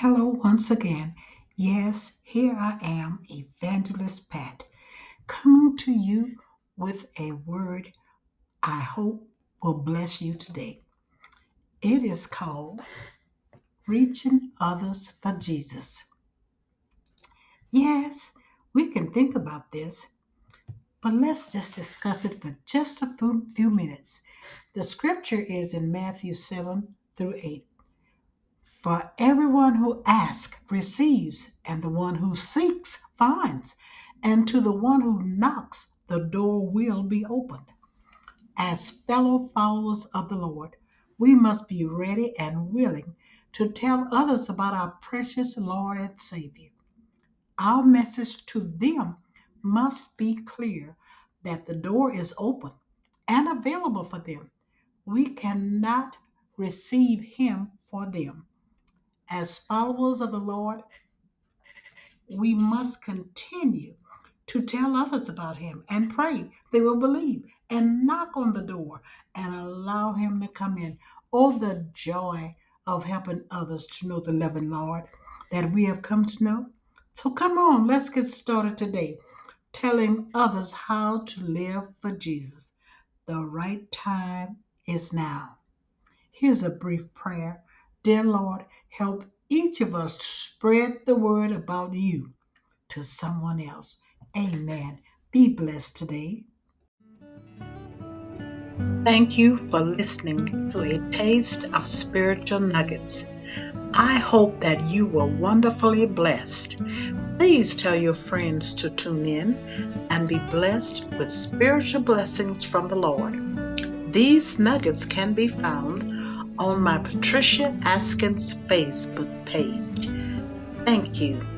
Hello once again. Yes, here I am, Evangelist Pat, coming to you with a word I hope will bless you today. It is called Reaching Others for Jesus. Yes, we can think about this, but let's just discuss it for just a few minutes. The scripture is in Matthew 7 through 8. For everyone who asks receives, and the one who seeks finds, and to the one who knocks the door will be opened. As fellow followers of the Lord, we must be ready and willing to tell others about our precious Lord and Savior. Our message to them must be clear that the door is open and available for them. We cannot receive Him for them as followers of the Lord, we must continue to tell others about Him and pray they will believe and knock on the door and allow Him to come in. Oh, the joy of helping others to know the living Lord that we have come to know. So come on, let's get started today telling others how to live for Jesus. The right time is now. Here's a brief prayer Dear Lord, help each of us to spread the word about you to someone else. Amen. Be blessed today. Thank you for listening to a taste of spiritual nuggets. I hope that you were wonderfully blessed. Please tell your friends to tune in and be blessed with spiritual blessings from the Lord. These nuggets can be found on my Patricia Askins Facebook page. Thank you.